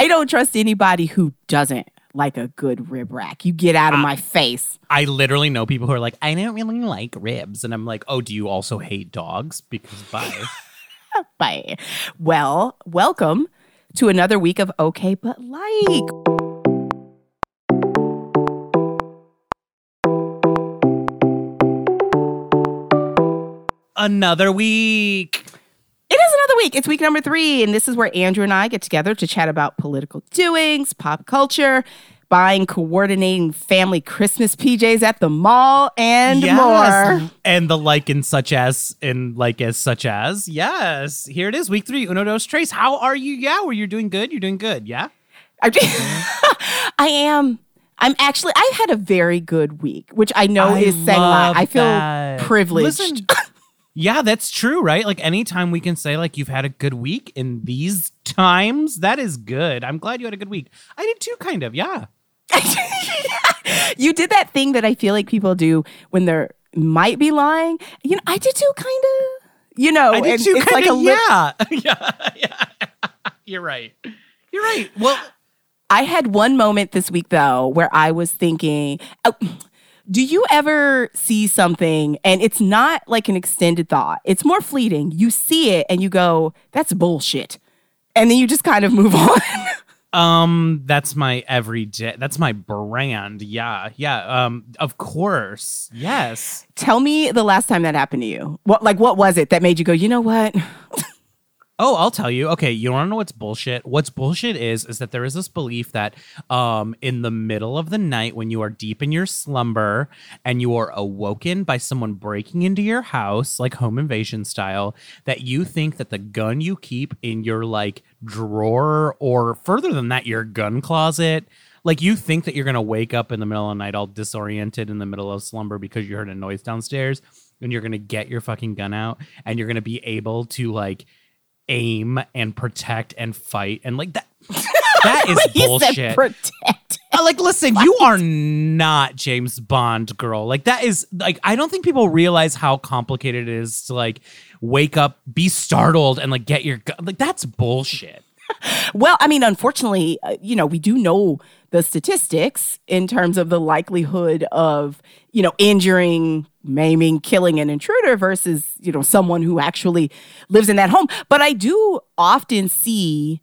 I don't trust anybody who doesn't like a good rib rack. You get out of Ah. my face. I literally know people who are like, I don't really like ribs. And I'm like, oh, do you also hate dogs? Because bye. Bye. Well, welcome to another week of Okay But Like. Another week. Week. It's week number three, and this is where Andrew and I get together to chat about political doings, pop culture, buying coordinating family Christmas PJs at the mall, and more. And the like and such as and like as such as. Yes. Here it is, week three. Uno dos tres. How are you? Yeah, well, you're doing good. You're doing good. Yeah. I I am. I'm actually. I had a very good week, which I know I is saying a lot. I feel that. privileged. Listen, yeah, that's true, right? Like anytime we can say like you've had a good week in these times, that is good. I'm glad you had a good week. I did too, kind of. Yeah. you did that thing that I feel like people do when they're might be lying. You know, I did too, kind of. You know, I did too. it's like kinda, a lip- yeah, yeah, yeah. You're right. You're right. Well, I had one moment this week though where I was thinking, oh, do you ever see something and it's not like an extended thought? It's more fleeting. You see it and you go, that's bullshit. And then you just kind of move on. um, that's my everyday. That's my brand. Yeah, yeah. Um, of course. Yes. Tell me the last time that happened to you. What like what was it that made you go, you know what? Oh, I'll tell you. Okay, you want to know what's bullshit? What's bullshit is is that there is this belief that um in the middle of the night when you are deep in your slumber and you are awoken by someone breaking into your house like home invasion style that you think that the gun you keep in your like drawer or further than that your gun closet like you think that you're going to wake up in the middle of the night all disoriented in the middle of slumber because you heard a noise downstairs and you're going to get your fucking gun out and you're going to be able to like aim and protect and fight and like that that is bullshit. protect. Uh, like listen you are not james bond girl. Like that is like i don't think people realize how complicated it is to like wake up be startled and like get your gu- like that's bullshit. Well, I mean, unfortunately, uh, you know, we do know the statistics in terms of the likelihood of, you know, injuring, maiming, killing an intruder versus, you know, someone who actually lives in that home. But I do often see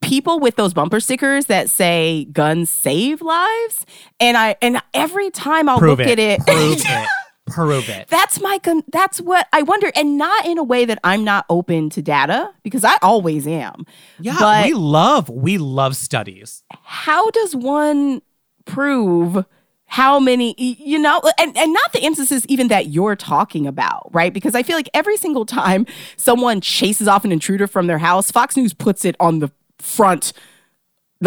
people with those bumper stickers that say guns save lives. And i and every time i'll prove look it. at it it prove it. That's my con- that's what i wonder and not in a way that i'm not open to data because i always am. Yeah but we love we love studies. How does one prove how many you know and, and not the instances even that you're talking about right? Because i feel like every single time someone chases off an intruder from their house fox news puts it on the front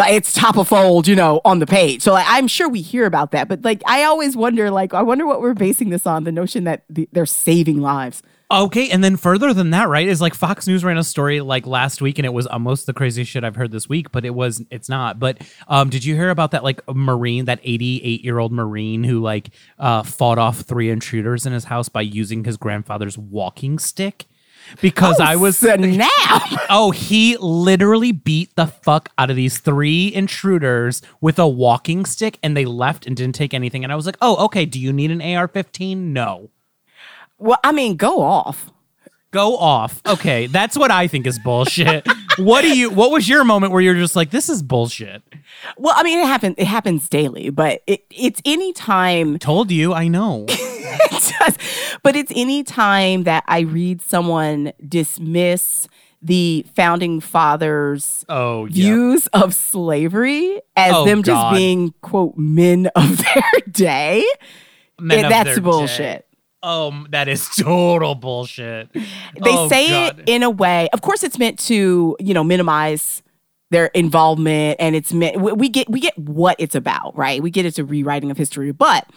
it's top of fold you know on the page so like, i'm sure we hear about that but like i always wonder like i wonder what we're basing this on the notion that the, they're saving lives Okay, and then further than that, right, is like Fox News ran a story like last week, and it was almost the craziest shit I've heard this week, but it was, it's not. But um, did you hear about that like Marine, that 88 year old Marine who like uh, fought off three intruders in his house by using his grandfather's walking stick? Because oh, I was now Oh, he literally beat the fuck out of these three intruders with a walking stick and they left and didn't take anything. And I was like, oh, okay, do you need an AR 15? No. well i mean go off Go off. Okay, that's what I think is bullshit. what do you what was your moment where you're just like, this is bullshit? well i mean it happens it happens daily but it, it's any time Told you, I know. it does. But it's any time that I read someone dismiss the founding fathers Oh, yeah. views of slavery as Oh, them just God. being quote men of their day. It- that's their day. Um, that is total bullshit. They Oh, say God. it in a way. Of course, it's meant to you know minimize their involvement, and it's meant we we get we get what it's about, right? We get it's a rewriting of history, but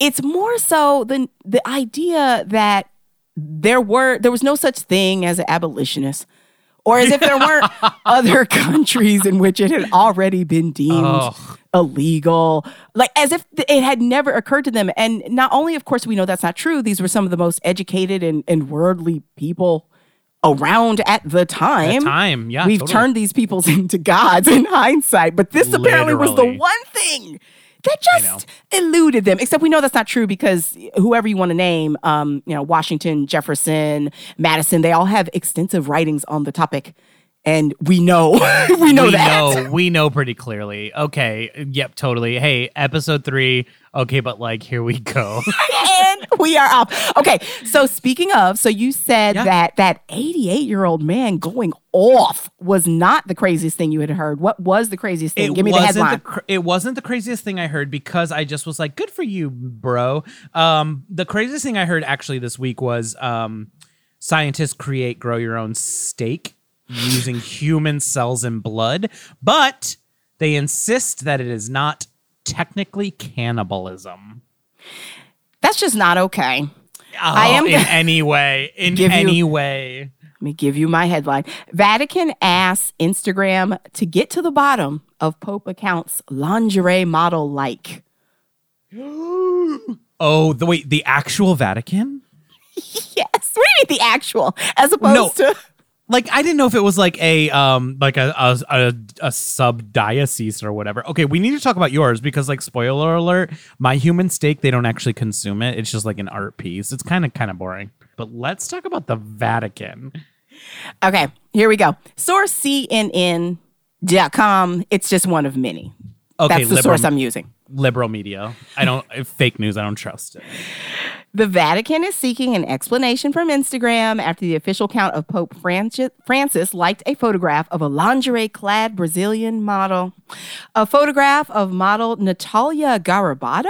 it's more so than the idea that there were there was no such thing as an abolitionist or as if there weren't other countries in which it had already been deemed illegal. Like as if it had never occurred to them. And not only of course we know that's not true. These were some of the most educated and, and worldly people around at the time. At time, yeah. We've totally. turned these peoples into gods in hindsight, but this apparently was the one thing that just eluded them. Except we know that's not true because whoever you want to name, um, you know, Washington, Jefferson, Madison, they all have extensive writings on the topic. And we know, we know we that. know we know pretty clearly. Okay, yep, totally. Hey, episode three. Okay, but like here we go. and we are off. Okay, so speaking of, so you said Yeah. that that 88 year old man going off was not the craziest thing you had heard. What was the craziest thing? Give me the wasn't headline. cr- it wasn't the craziest thing I heard because I just was like, "Good for you, bro." Um, the craziest thing I heard actually this week was um, scientists create grow your own steak using human cells and blood, but they insist that it is not technically cannibalism. That's just not okay. Oh, I am in any way, in give you- any way. Let me give you my headline. Vatican asks Instagram to get to the bottom of Pope accounts lingerie model like. Oh, the wait, the actual Vatican? Yes. What do you mean the actual as opposed to like I didn't know if it was like a um like a a, a, a sub diocese or whatever. Okay, we need to talk about yours because like spoiler alert, my human steak they don't actually consume it. It's just like an art piece. It's kind of kind of boring. But let's talk about the Vatican. Okay, here we go. Source CNN.com. It's just one of many. Okay, That's the liberal, source I'm using. liberal media. I don't fake news. I don't trust it. The Vatican is seeking an explanation from Instagram after the official account of Pope Francis, liked a photograph of a lingerie clad Brazilian model. A photograph of model Natalia Garibotto,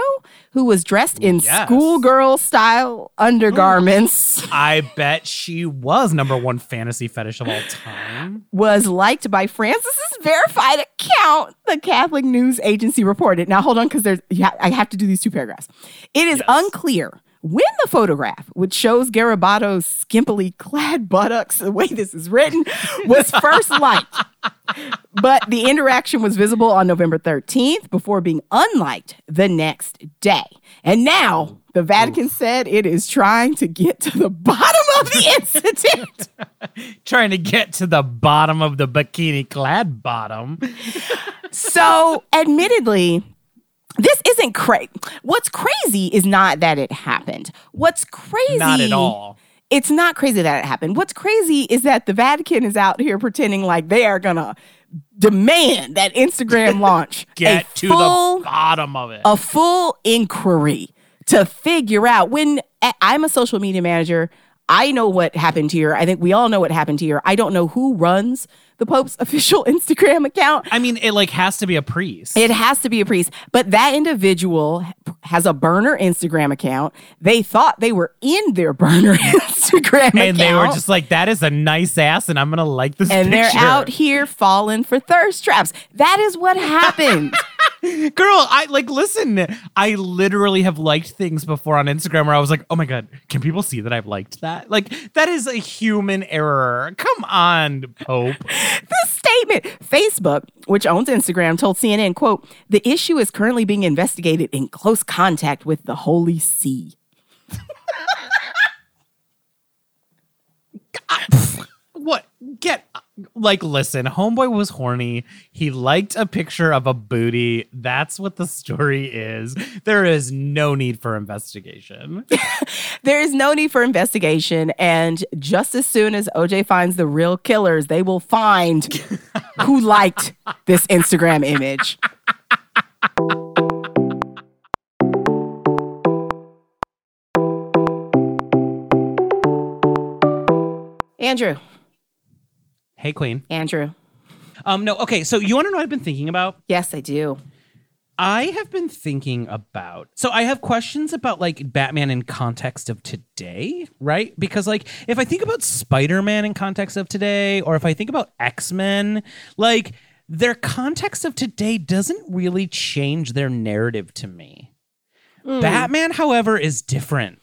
who was dressed in Yes. schoolgirl style undergarments, I bet she was number one fantasy fetish of all time. was liked by Francis's verified account, the Catholic news agency reported. Now, hold on, because there's I have to do these two paragraphs. It is Yes. unclear when the photograph, which shows Garibotto's skimpily clad buttocks, the way this is written, was first liked. But the interaction was visible on November 13th before being unliked the next day. And now the Vatican said it is trying to get to the bottom of the incident. Trying to get to the bottom of the bikini clad bottom. So, admittedly, this isn't crazy. What's crazy is not that it happened. What's crazy? Not at all. It's not crazy that it happened. What's crazy is that the Vatican is out here pretending like they are gonna demand that Instagram launch Get a to full, the bottom of it. a full inquiry to figure out when I'm a social media manager. I know what happened here. I think we all know what happened here. I don't know who runs the Pope's official Instagram account. I mean, it like has to be a priest. It has to be a priest, but that individual has a burner Instagram account. They thought they were in their burner Instagram account. and they were just like, "That is a nice ass," and I'm gonna like this. and they're out here falling for thirst traps. That is what happened. Girl, I like listen. I literally have liked things before on Instagram where I was like, "Oh my god, can people see that I've liked that?" Like that is a human error. Come on, Pope. this statement facebook which owns instagram told cnn quote the issue is currently being investigated in close contact with the holy see What? Get like listen, homeboy was horny. He liked a picture of a booty. That's what the story is. There is no need for investigation. there is no need for investigation and just as soon as oj finds the real killers they will find who liked this instagram image andrew hey, queen. andrew Um, no, okay. So you want to know what I've been thinking about? yes i do I have been thinking about. So I have questions about like Batman in context of today, right? Because like if I think about Spider-Man in context of today or if I think about X-Men, like their context of today doesn't really change their narrative to me. Batman, however, is different.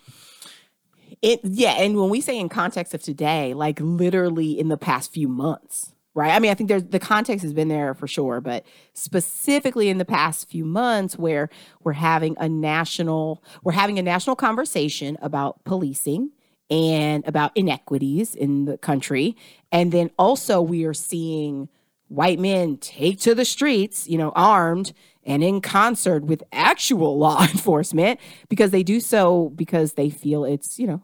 It yeah, and when we say in context of today, like literally in the past few months, right? I mean, I think there's the context has been there for sure, but specifically in the past few months where we're having a national we're having a national conversation about policing and about inequities in the country. And then also, we are seeing white men take to the streets, you know, armed and in concert with actual law enforcement because they do so because they feel it's, you know,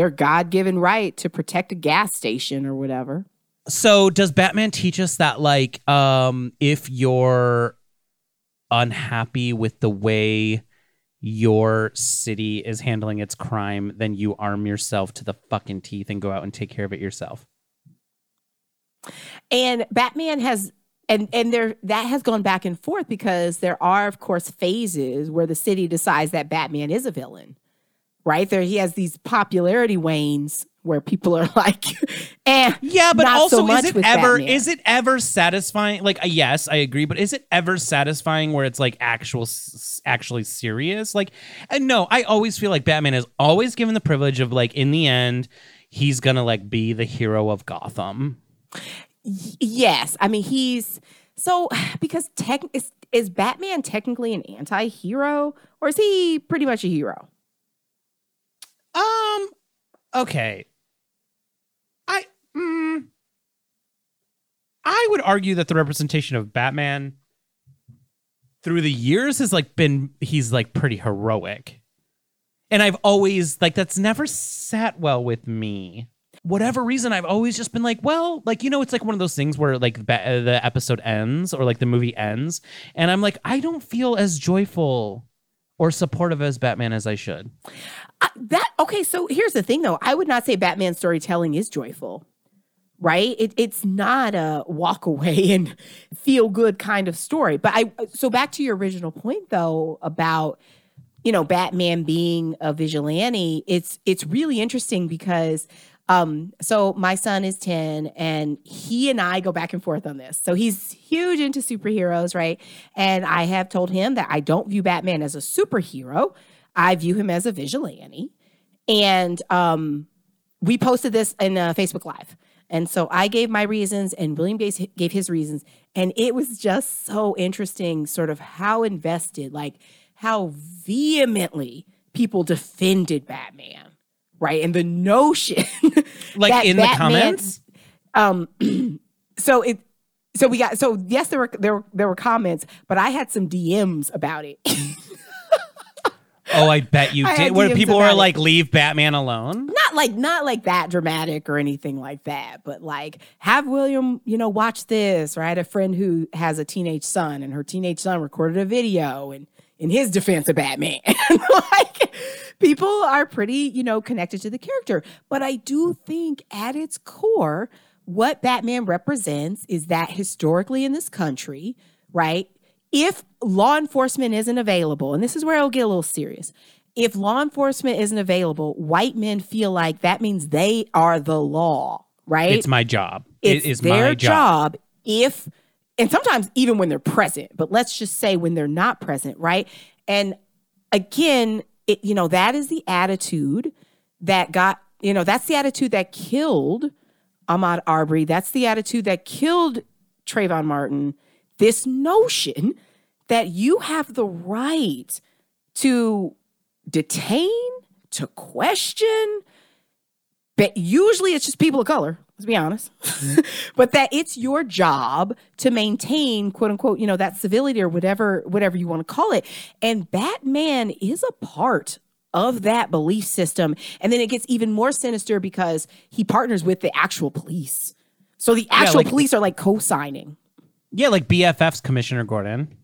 their God given right to protect a gas station or whatever. So does Batman teach us that like um if you're unhappy with the way your city is handling its crime, then you arm yourself to the fucking teeth and go out and take care of it yourself. And Batman has and and there that has gone back and forth because there are of course phases where the city decides that Batman is a villain. Right? There he has these popularity wanes where people are like, eh, yeah, but also so is it ever Batman. is it ever satisfying? Like, uh, yes, I agree, but is it ever satisfying where it's like actual actually serious? Like, and no, I always feel like Batman is always given the privilege of like in the end, he's gonna like be the hero of Gotham. Yes, I mean he's so because tech is is Batman technically an anti-hero or is he pretty much a hero? Um okay. I mm, I would argue that the representation of Batman through the years has like been he's like pretty heroic. And I've always like that's never sat well with me whatever reason I've always just been like, well, like you know, it's like one of those things where like the episode ends or like the movie ends, and I'm like, I don't feel as joyful or supportive as Batman as I should. Uh, that okay. So here's the thing, though. I would not say Batman storytelling is joyful. Right? It, it's not a walk away and feel good kind of story. But I so back to your original point though about you know Batman being a vigilante. It's it's really interesting because um, so my son is 10 and he and I go back and forth on this. So he's huge into superheroes, right? And I have told him that I don't view Batman as a superhero. I view him as a vigilante. And um, we posted this in uh, Facebook Live. And so I gave my reasons and William gave his reasons. And it was just so interesting, sort of how invested, like how vehemently people defended Batman right? And the notion, like in Batman, the comments, um, so it, so we got, so yes, there were there were there were comments, but I had some DMs about it. oh, I bet you did. Where people were like, "Leave Batman alone." Not like not like that dramatic or anything like that, but like have William, you know, watch this. Right, a friend who has a teenage son, and her teenage son recorded a video, and in his defense of Batman, like people are pretty, you know, connected to the character. But I do think at its core, what Batman represents is that historically in this country, right? If law enforcement isn't available, and this is where I'll get a little serious. If law enforcement isn't available, white men feel like that means they are the law, right? It's my job. It's it is their job. job if and sometimes even when they're present, but let's just say when they're not present, right? And again, it, you know, that is the attitude that got, you know, that's the attitude that killed Ahmaud Arbery. That's the attitude that killed Trayvon Martin. This notion that you have the right to detain, to question, but usually it's just people of color let's be honest, mm-hmm. but that it's your job to maintain quote unquote, you know, that civility or whatever, whatever you want to call it. And Batman is a part of that belief system. And then it gets even more sinister because he partners with the actual police. So the actual yeah, like, police are like co-signing. Yeah, like BFF's Commissioner Gordon.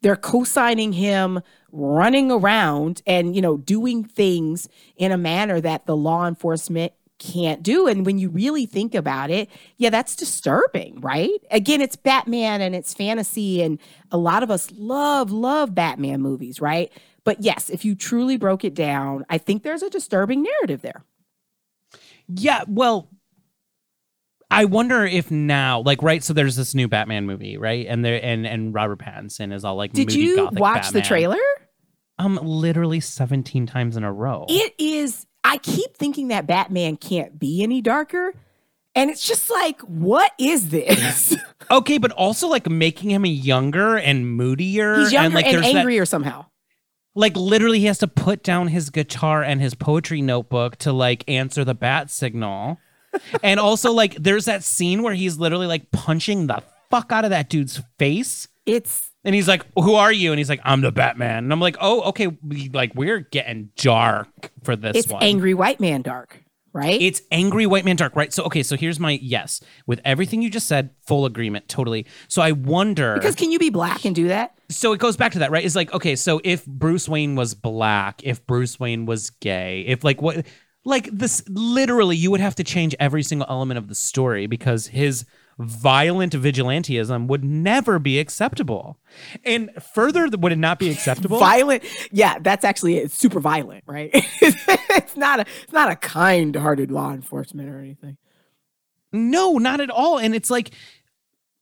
They're co-signing him running around and, you know, doing things in a manner that the law enforcement can't do. And when you really think about it, yeah, that's disturbing, right? Again, it's Batman and it's fantasy. And a lot of us love, love Batman movies, right? But yes, if you truly broke it down, I think there's a disturbing narrative there. Yeah, well, I wonder if now, like, right? So there's this new Batman movie, right? And there, and and Robert Pattinson is all like, did you watch Batman. the trailer? Um, literally 17 times in a row. It is I keep thinking that Batman can't be any darker. And it's just like, what is this? okay, but also like making him younger and moodier. He's younger and, like, and angrier that, somehow. Like literally, he has to put down his guitar and his poetry notebook to like answer the bat signal. and also, like, there's that scene where he's literally like punching the fuck out of that dude's face. It's And he's like, "Who are you?" And he's like, "I'm the Batman." And I'm like, "Oh, okay." We, like, we're getting dark for this it's one. angry white man dark, right? It's angry white man dark, right? So okay, so here's my yes with everything you just said, full agreement, totally. So I wonder because can you be black and do that? so it goes back to that, right? It's like, okay, so if Bruce Wayne was black, if Bruce Wayne was gay, if like what like this literally you would have to change every single element of the story because his violent vigilantism would never be acceptable. And further would it not be acceptable? Violent, yeah, that's actually it's super violent, right? it's not a it's not a kind-hearted law enforcement or anything. No, not at all. And it's like,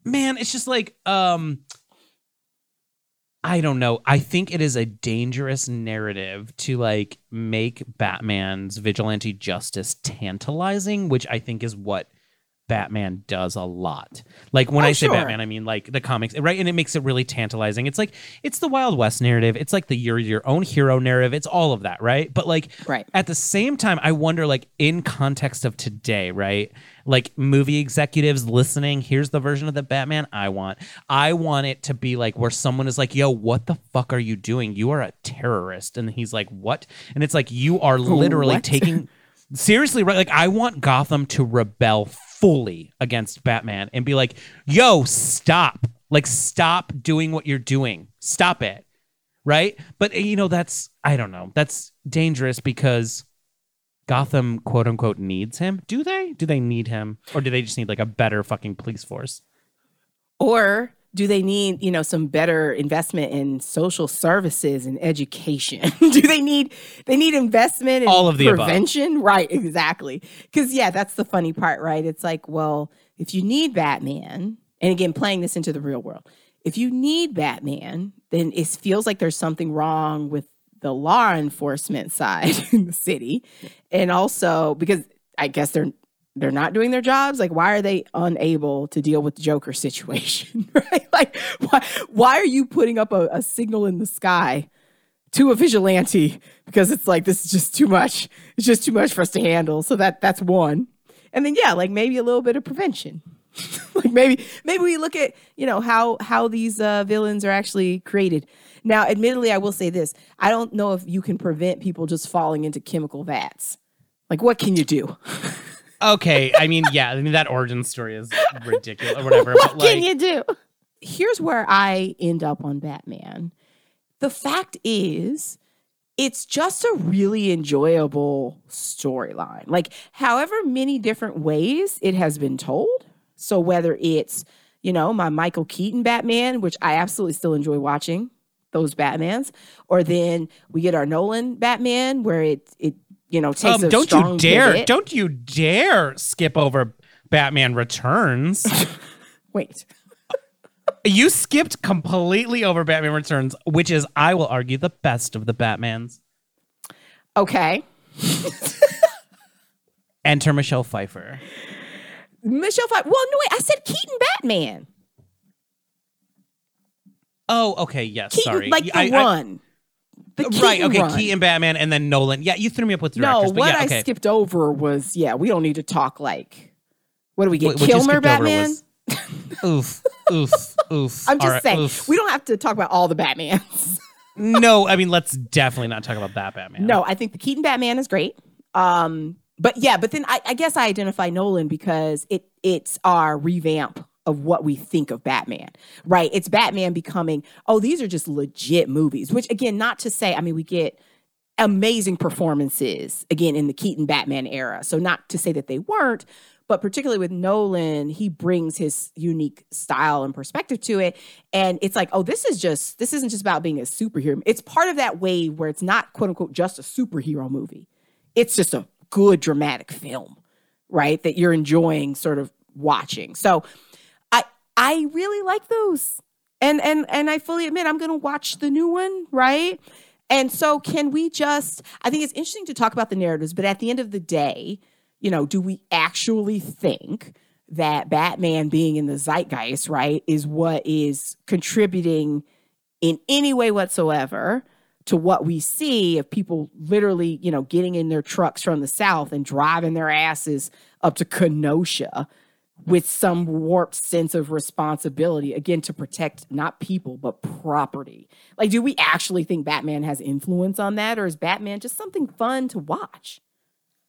man, it's just like, um, I don't know. I think it is a dangerous narrative to like make Batman's vigilante justice tantalizing, which I think is what Batman does a lot. Like when Oh, I say sure. Batman, I mean like the comics, right? And it makes it really tantalizing. It's like it's the Wild West narrative. It's like the you're your own hero narrative. It's all of that, right? But like Right. at the same time, I wonder, like, in context of today, right? Like, movie executives listening, here's the version of the Batman I want. I want it to be like where someone is like, yo, what the fuck are you doing? You are a terrorist. And he's like, what? And it's like, you are literally What? taking, seriously, right? Like, I want Gotham to rebel fully against Batman and be like, yo, stop. Like, stop doing what you're doing. Stop it right? But you know, that's I don't know. That's dangerous because Gotham quote unquote needs him. Do they? Do they need him? Or do they just need like a better fucking police force? Or do they need, you know, some better investment in social services and education? do they need they need investment in All of the above. prevention? Right, exactly. Cuz yeah, that's the funny part, right? It's like, well, if you need Batman, and again playing this into the real world. If you need Batman, then it feels like there's something wrong with the law enforcement side in the city. And also because I guess they're they're not doing their jobs like why are they unable to deal with the joker situation right? Like why, why are you putting up a, a signal in the sky to a vigilante? Because it's like this is just too much it's just too much for us to handle. So that that's one. And then yeah like maybe a little bit of prevention. Like maybe maybe we look at you know how how these uh, villains are actually created. Now admittedly i will say this. I don't know if you can prevent people just falling into chemical vats. Like what can you do Okay, I mean, yeah, I mean that origin story is ridiculous or whatever. what but like, can you do? Here's where I end up on Batman. The fact is, it's just a really enjoyable storyline. Like, however many different ways it has been told. So, whether it's, you know, my Michael Keaton Batman, which I absolutely still enjoy watching those Batmans, or then we get our Nolan Batman, where it, it you know, takes um, a don't strong you dare, pivot. don't you dare skip over Batman Returns. Wait. you skipped completely over Batman Returns, which is, I will argue, the best of the Batmans. Okay. Enter Michelle Pfeiffer. Michelle Pfeiffer. Well, no, wait. I said Keaton Batman. Oh, okay, yes, Keaton, sorry. like the I- I- the right, okay, run. Keaton Batman and then Nolan. Yeah, you threw me up with No, directors, but what yeah, I skipped over was yeah. We don't need to talk like. What do we get? What- Kilmer Batman. was- oof, oof, oof. I'm just right, saying oof. we don't have to talk about all the Batmans. no, I mean, let's definitely not talk about that Batman. no, I think the Keaton Batman is great. Um, but yeah, but then I, I guess I identify Nolan because it it's our revamp of what we think of Batman, right? It's Batman becoming, oh, these are just legit movies, which again, not to say, I mean, we get amazing performances again in the Keaton Batman era. So not to say that they weren't, but particularly with Nolan, he brings his unique style and perspective to it. And it's like, oh, this is just, this isn't just about being a superhero. It's part of that wave where it's not quote unquote just a superhero movie. It's just a good dramatic film, right? That you're enjoying sort of watching. So I really like those. And and and I fully admit I'm gonna watch the new one, right? And so can we just I think it's interesting to talk about the narratives, but at the end of the day, you know, do we actually think that Batman being in the zeitgeist, right, is what is contributing in any way whatsoever to what we see of people literally, you know, getting in their trucks from the south and driving their asses up to Kenosha with some warped sense of responsibility again to protect not people but property. Like do we actually think Batman has influence on that or is Batman just something fun to watch?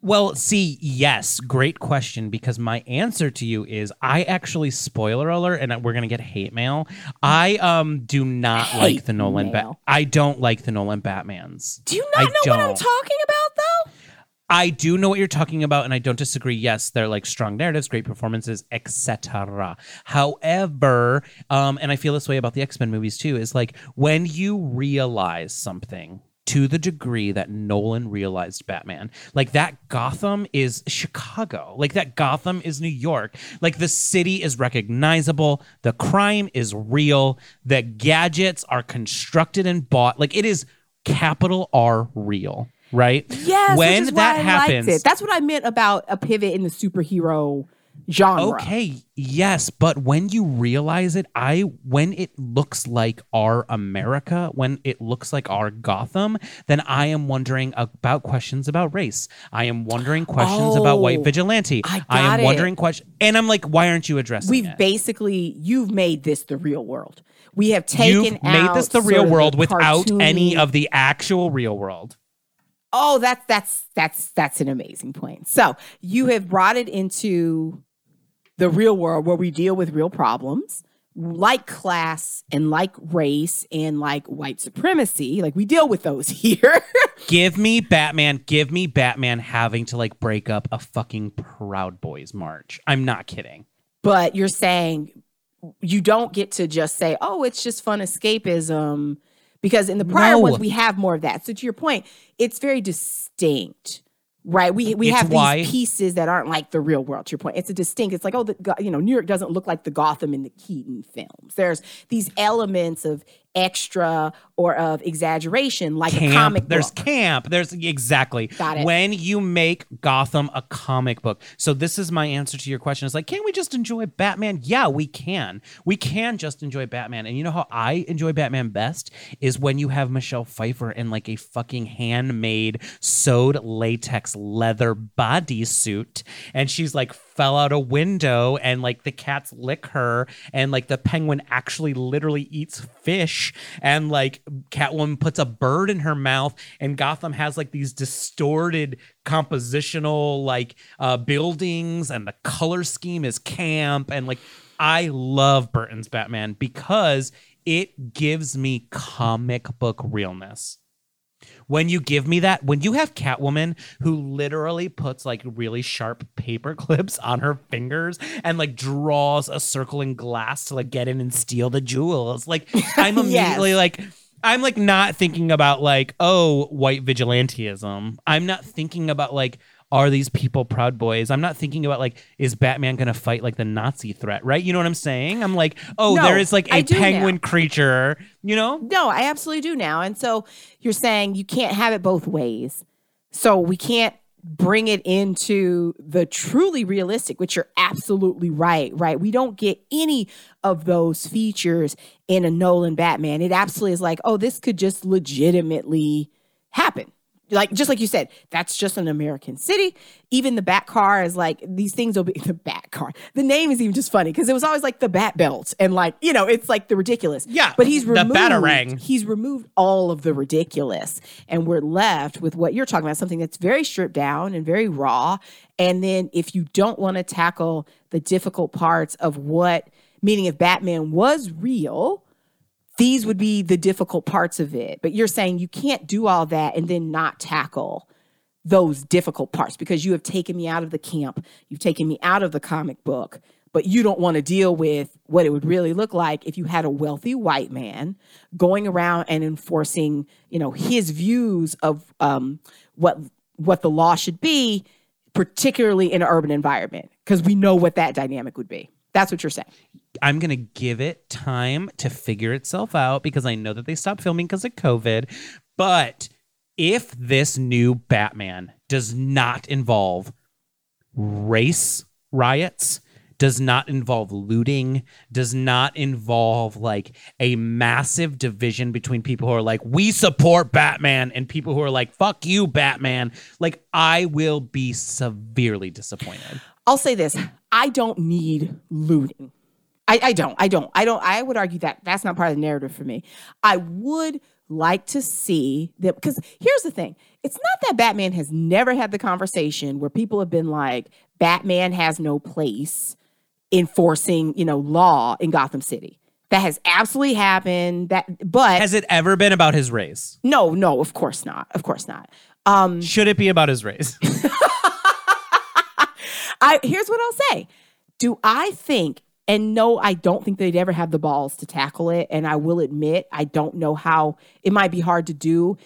Well, see, yes, great question because my answer to you is I actually spoiler alert and we're going to get hate mail. I um do not Hate like the Nolan mail. ba- I don't like the Nolan Batmans. Do you I don't know what I'm talking about though? I do know what you're talking about and I don't disagree. Yes, they're like strong narratives, great performances, etc. However, um and I feel this way about the X-Men movies too is like when you realize something to the degree that Nolan realized Batman. Like that Gotham is Chicago. Like that Gotham is New York. Like the city is recognizable. The crime is real. The gadgets are constructed and bought. Like it is capital R real, right? Yes, When that I happens. That's what I meant about a pivot in the superhero genre. Okay, yes, but when you realize it, I when it looks like our America, when it looks like our Gotham, then I am wondering about questions about race. I am wondering questions about white Oh, vigilante. I am it. wondering questions, and I'm like, why aren't you addressing We've it? basically you've made this the real world. We have taken You've made this the real world without any of the actual real world. Oh, that's that's that's that's an amazing point. So you have brought it into the real world where we deal with real problems like class and like race and like white supremacy. Like we deal with those here. Give me Batman. Give me Batman having to like break up a fucking Proud Boys march. I'm not kidding. but you're saying you don't get to just say, "Oh, it's just fun escapism," because in the prior No. ones we have more of that. So to your point, it's very distinct, right? We we It's have why- these pieces that aren't like the real world. To your point, it's a distinct. It's like, oh, the, you know, New York doesn't look like the Gotham in the Keaton films. There's these elements of extra or of exaggeration, like a camp. comic There's camp. There's exactly. Got it. When you make Gotham a comic book. So this is my answer to your question. It's like, can we just enjoy Batman? Yeah, we can. We can just enjoy Batman. And you know how I enjoy Batman best is when you have Michelle Pfeiffer in like a fucking handmade sewed latex leather bodysuit and she's like fell out a window and like the cats lick her and like the penguin actually literally eats fish and like Catwoman puts a bird in her mouth and Gotham has like these distorted compositional like uh buildings and the color scheme is camp and like I love Burton's Batman because it gives me comic book realness when you give me that when you have catwoman who literally puts like really sharp paper clips on her fingers and like draws a circle in glass to like get in and steal the jewels like i'm Yes. immediately like i'm like not thinking about like oh white vigilantism i'm not thinking about like are these people proud boys i'm not thinking about like is batman gonna fight like the nazi threat right you know what i'm saying i'm like oh No, there is like a do now. penguin creature you know No, I absolutely do now. And so you're saying you can't have it both ways. So we can't bring it into the truly realistic, which you're absolutely right, right? We don't get any of those features in a Nolan Batman. It absolutely is like, oh, this could just legitimately happen. Like just like you said, that's just an American city. Even the Bat car is like these things will be the Bat car. The name is even just funny because it was always like the Bat belt and like you know it's like the ridiculous. Yeah, but he's the removed. Batarang. He's removed all of the ridiculous, and we're left with what you're talking about something that's very stripped down and very raw. And then if you don't want to tackle the difficult parts of what, meaning if Batman was real, these would be the difficult parts of it. But you're saying you can't do all that and then not tackle those difficult parts because you have taken me out of the camp. You've taken me out of the comic book, but you don't want to deal with what it would really look like if you had a wealthy white man going around and enforcing, you know, his views of um, what what the law should be, particularly in an urban environment, because we know what that dynamic would be. That's what you're saying. I'm going to give it time to figure itself out because I know that they stopped filming because of COVID. But if this new Batman does not involve race riots, does not involve looting, does not involve like a massive division between people who are like, we support Batman and people who are like, fuck you, Batman. Like, I will be severely disappointed. I'll say this I don't need looting. I, I don't. I don't. I don't. I would argue that that's not part of the narrative for me. I would like to see that because here's the thing it's not that Batman has never had the conversation where people have been like, Batman has no place enforcing, you know, law in Gotham City. That has absolutely happened. That but Has it ever been about his race? no, no, of course not. Of course not. Um Should it be about his race? I here's what I'll say. Do I think and no, I don't think they'd ever have the balls to tackle it. And I will admit, I don't know how it might be hard to do.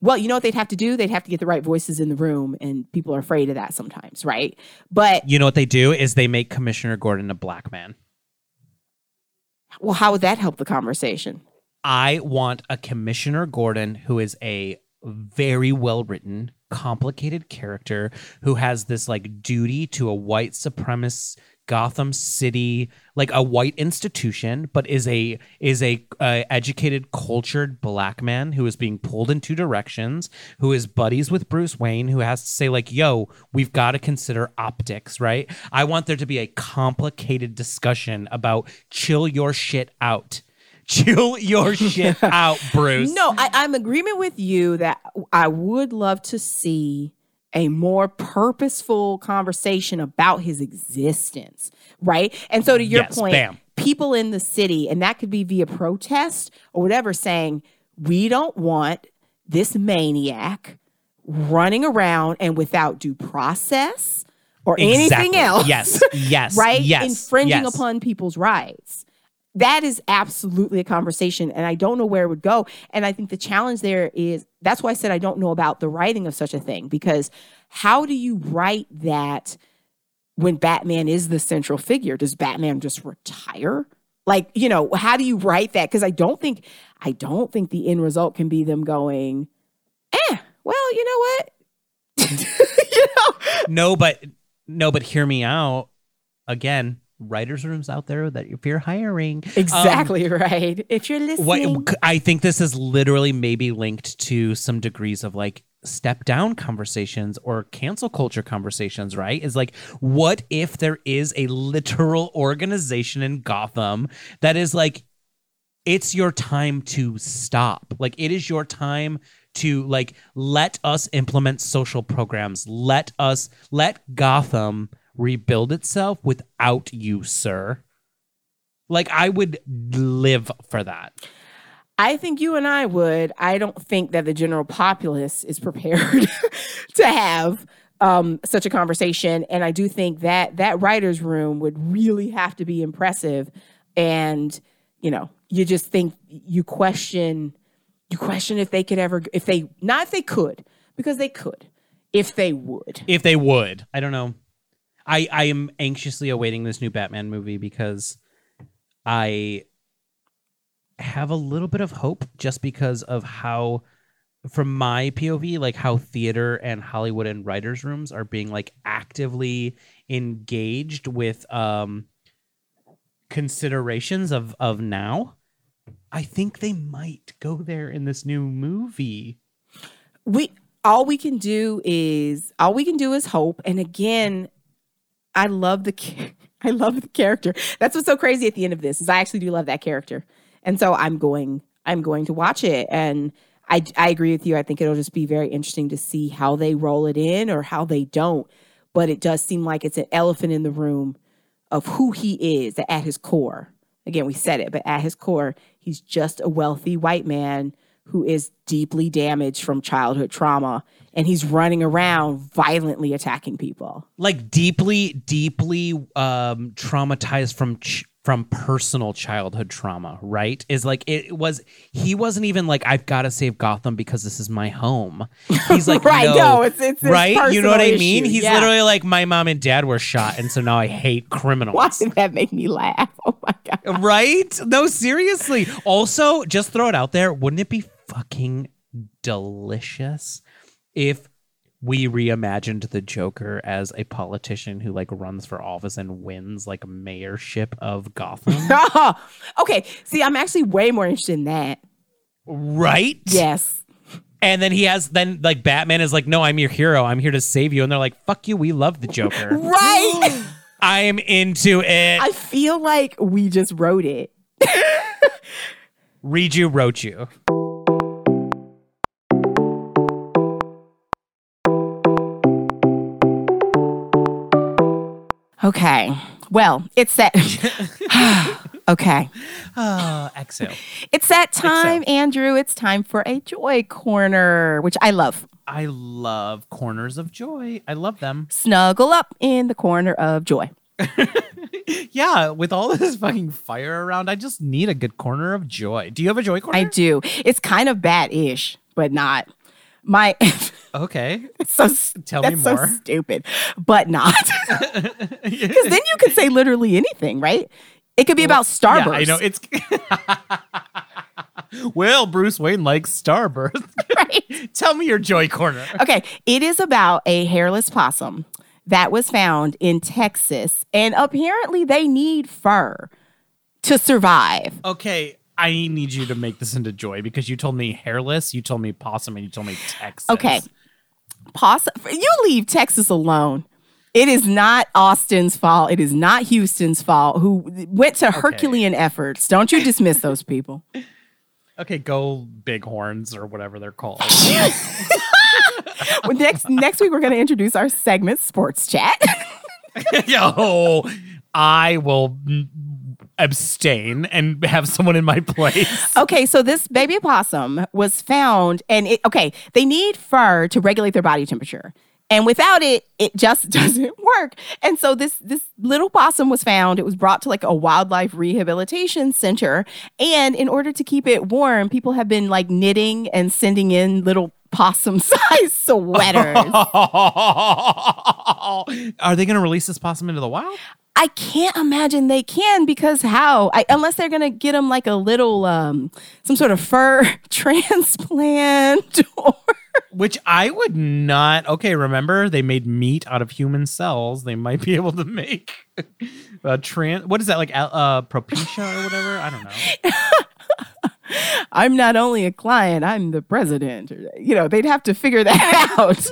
Well, you know what they'd have to do? They'd have to get the right voices in the room, and people are afraid of that sometimes, right? But you know what they do is they make Commissioner Gordon a black man. well, how would that help the conversation? I want a Commissioner Gordon who is a very well written, complicated character who has this like duty to a white supremacist Gotham City, like a white institution, but is a is a uh, educated, cultured black man who is being pulled in two directions, who is buddies with Bruce Wayne, who has to say like, "Yo, we've got to consider optics, right?" I want there to be a complicated discussion about chill your shit out. Chill your shit out, Bruce. No, I, I'm in agreement with you that I would love to see a more purposeful conversation about his existence, right? And so, to your Yes, point, bam. people in the city, and that could be via protest or whatever, saying, we don't want this maniac running around and without due process or anything else. Yes, yes, right? yes, Infringing yes. upon people's rights. That is absolutely a conversation, and I don't know where it would go. And I think the challenge there is that's why I said I don't know about the writing of such a thing, because how do you write that when Batman is the central figure? Does Batman just retire? Like, you know, how do you write that? Because I don't think I don't think the end result can be them going, eh, well, you know what? you know, No, but no, but hear me out. Again, writers' rooms out there that if you're hiring, um, exactly right. If you're listening, what I think this is literally maybe linked to some degrees of like step down conversations or cancel culture conversations, right? Is like, what if there is a literal organization in Gotham that is like, it's your time to stop. Like, it is your time to like let us implement social programs. Let us let Gotham rebuild itself without you, sir. Like, I would live for that. I think you and I would. I don't think that the general populace is prepared to have um, such a conversation, and I do think that that writers' room would really have to be impressive. And you know, you just think you question, you question if they could ever, if they not if they could, because they could, if they would. if they would. I don't know. I I am anxiously awaiting this new Batman movie because I have a little bit of hope just because of how from my POV like how theater and Hollywood and writers rooms are being like actively engaged with um considerations of of now. I think they might go there in this new movie. we all we can do is all we can do is hope and again i love the i love the character. That's what's so crazy at the end of this is i actually do love that character. And so i'm going i'm going to watch it. And i i agree with you. I think it'll just be very interesting to see how they roll it in or how they don't. But it does seem like it's an elephant in the room of who he is at his core. Again we said it but at his core he's just a wealthy white man who is deeply damaged from childhood trauma and he's running around violently attacking people. like deeply deeply um traumatized from ch- from personal childhood trauma right? Is like it was he wasn't even like i've got to save gotham because this is my home. He's like Right, no, no, it's- it's right? You know what i mean? issue, he's yeah. literally like my mom and dad were shot and so now i hate criminals. Why did that make me laugh? Oh my god. right? No seriously. Also just throw it out there wouldn't it be fucking delicious if we reimagined the Joker as a politician who like runs for office and wins like mayorship of Gotham. okay. See, I'm actually way more interested in that. right? Yes. And then he has then like Batman is like, "No, I'm your hero. I'm here to save you." And they're like, "Fuck you. We love the Joker." Right. I'm into it. I feel like we just wrote it. Read you, wrote you. Okay. Well, it's that. okay. Uh, exhale. It's that time, Andrew. It's time for a joy corner, which I love. I love corners of joy. I love them. Snuggle up in the corner of joy. Yeah, with all this fucking fire around, I just need a good corner of joy. Do you have a joy corner? I do. It's kind of bad ish, but not. My. Okay. It's so Tell that's me so more. stupid, but not. Because then you could say literally anything, right? It could be about Starburst. Yeah, I know it's. well, Bruce Wayne likes Starburst. right? Tell me your joy corner. Okay, it is about a hairless possum that was found in Texas, and apparently they need fur to survive. Okay, I need you to make this into joy because you told me hairless, you told me possum, and you told me Texas. Okay, possum. You leave Texas alone. It is not Austin's fault. It is not Houston's fault. Who went to Herculean efforts? Don't you dismiss those people? Okay, go bighorns or whatever they're called. Well, next next week we're going to introduce our segment, Sports Chat. Yo, I will abstain and have someone in my place. Okay, so this baby opossum was found, and it okay, they need fur to regulate their body temperature. And without it, it just doesn't work. And so this this little possum was found. It was brought to like a wildlife rehabilitation center. And in order to keep it warm, people have been like knitting and sending in little possum-sized sweaters. Are they going to release this possum into the wild? I can't imagine they can because how? I, unless they're gonna get them like a little um some sort of fur transplant or Which I would not. Okay, remember they made meat out of human cells. They might be able to make a trans. What is that like? Uh, propecia or whatever? I don't know. I'm not only a client, I'm the president. You know, they'd have to figure that out.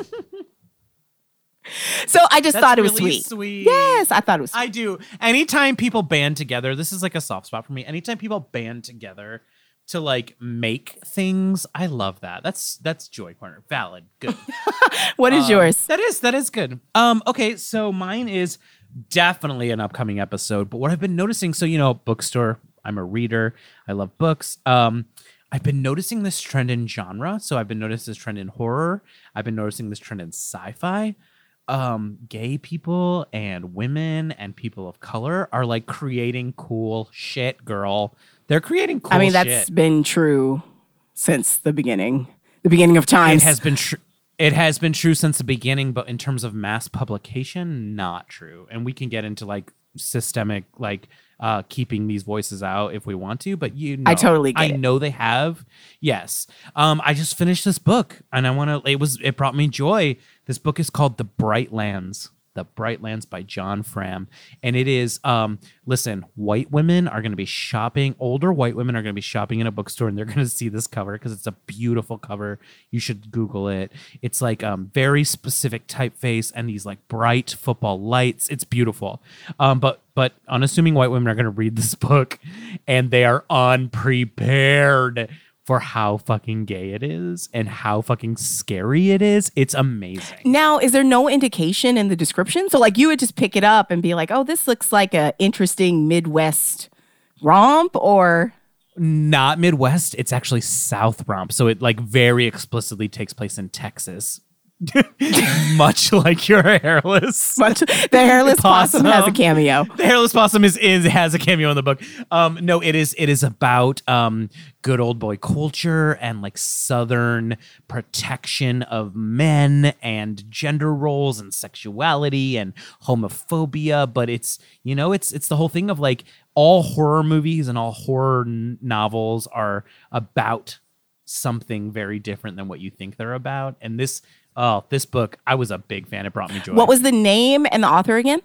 so I just That's thought it was really sweet. sweet. Yes, I thought it was sweet. I do. Anytime people band together, this is like a soft spot for me. Anytime people band together to like make things, I love that. That's that's joy corner. Valid. Good. what is Um, yours? That is that is good. Um okay, so mine is definitely an upcoming episode, but what I've been noticing, so you know, bookstore, I'm a reader. I love books. Um I've been noticing this trend in genre. So I've been noticing this trend in horror. I've been noticing this trend in sci-fi. Um gay people and women and people of color are like creating cool shit, girl. They're creating cool I mean, shit. that's been true since the beginning, the beginning of time. It has been true. It has been true since the beginning, but in terms of mass publication, not true. And we can get into like systemic, like uh, keeping these voices out if we want to. But you, know, I totally I it. know they have. Yes. Um, I just finished this book, and I want to. It was. It brought me joy. This book is called The Bright Lands. The Bright Lands by John Fram. And it is, um, listen, white women are going to be shopping, older white women are going to be shopping in a bookstore and they're going to see this cover because it's a beautiful cover. You should Google it. It's like um, very specific typeface and these like bright football lights. It's beautiful. Um, but, but unassuming white women are going to read this book and they are unprepared for how fucking gay it is and how fucking scary it is. It's amazing. Now, is there no indication in the description? So, like, you would just pick it up and be like, "Oh, this looks like a interesting Midwest romp," or not Midwest. It's actually South Romp. So it like very explicitly takes place in Texas. Much like your hairless. much the hairless possum, has a cameo. The hairless possum is, is has a cameo in the book. Um, no, it is it is about um good old boy culture and like southern protection of men and gender roles and sexuality and homophobia. But it's you know it's it's the whole thing of like all horror movies and all horror n- novels are about something very different than what you think they're about. And this Oh, this book, I was a big fan. It brought me joy. What was the name and the author again?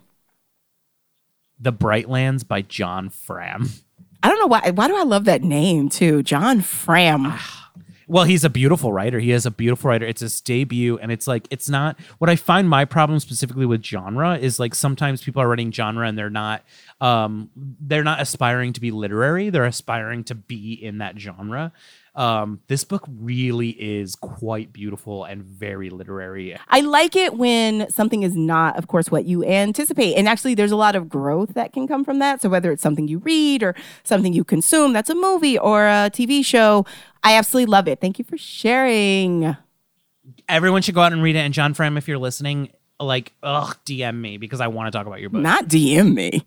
The Brightlands by John Fram. I don't know why. Why do I love that name too? John Fram. Well, he's a beautiful writer. He is a beautiful writer. It's his debut, and it's like it's not what I find my problem specifically with genre is like sometimes people are writing genre and they're not um they're not aspiring to be literary. They're aspiring to be in that genre. Um, this book really is quite beautiful and very literary. I like it when something is not, of course, what you anticipate. And actually, there's a lot of growth that can come from that. So, whether it's something you read or something you consume, that's a movie or a TV show, I absolutely love it. Thank you for sharing. Everyone should go out and read it. And John Fram, if you're listening, like, ugh, DM me because I want to talk about your book. Not DM me.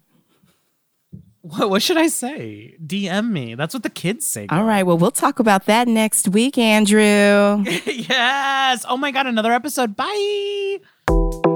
What, what should I say? DM me. That's what the kids say. All right. Well, we'll talk about that next week, Andrew. yes. Oh my God, another episode. Bye.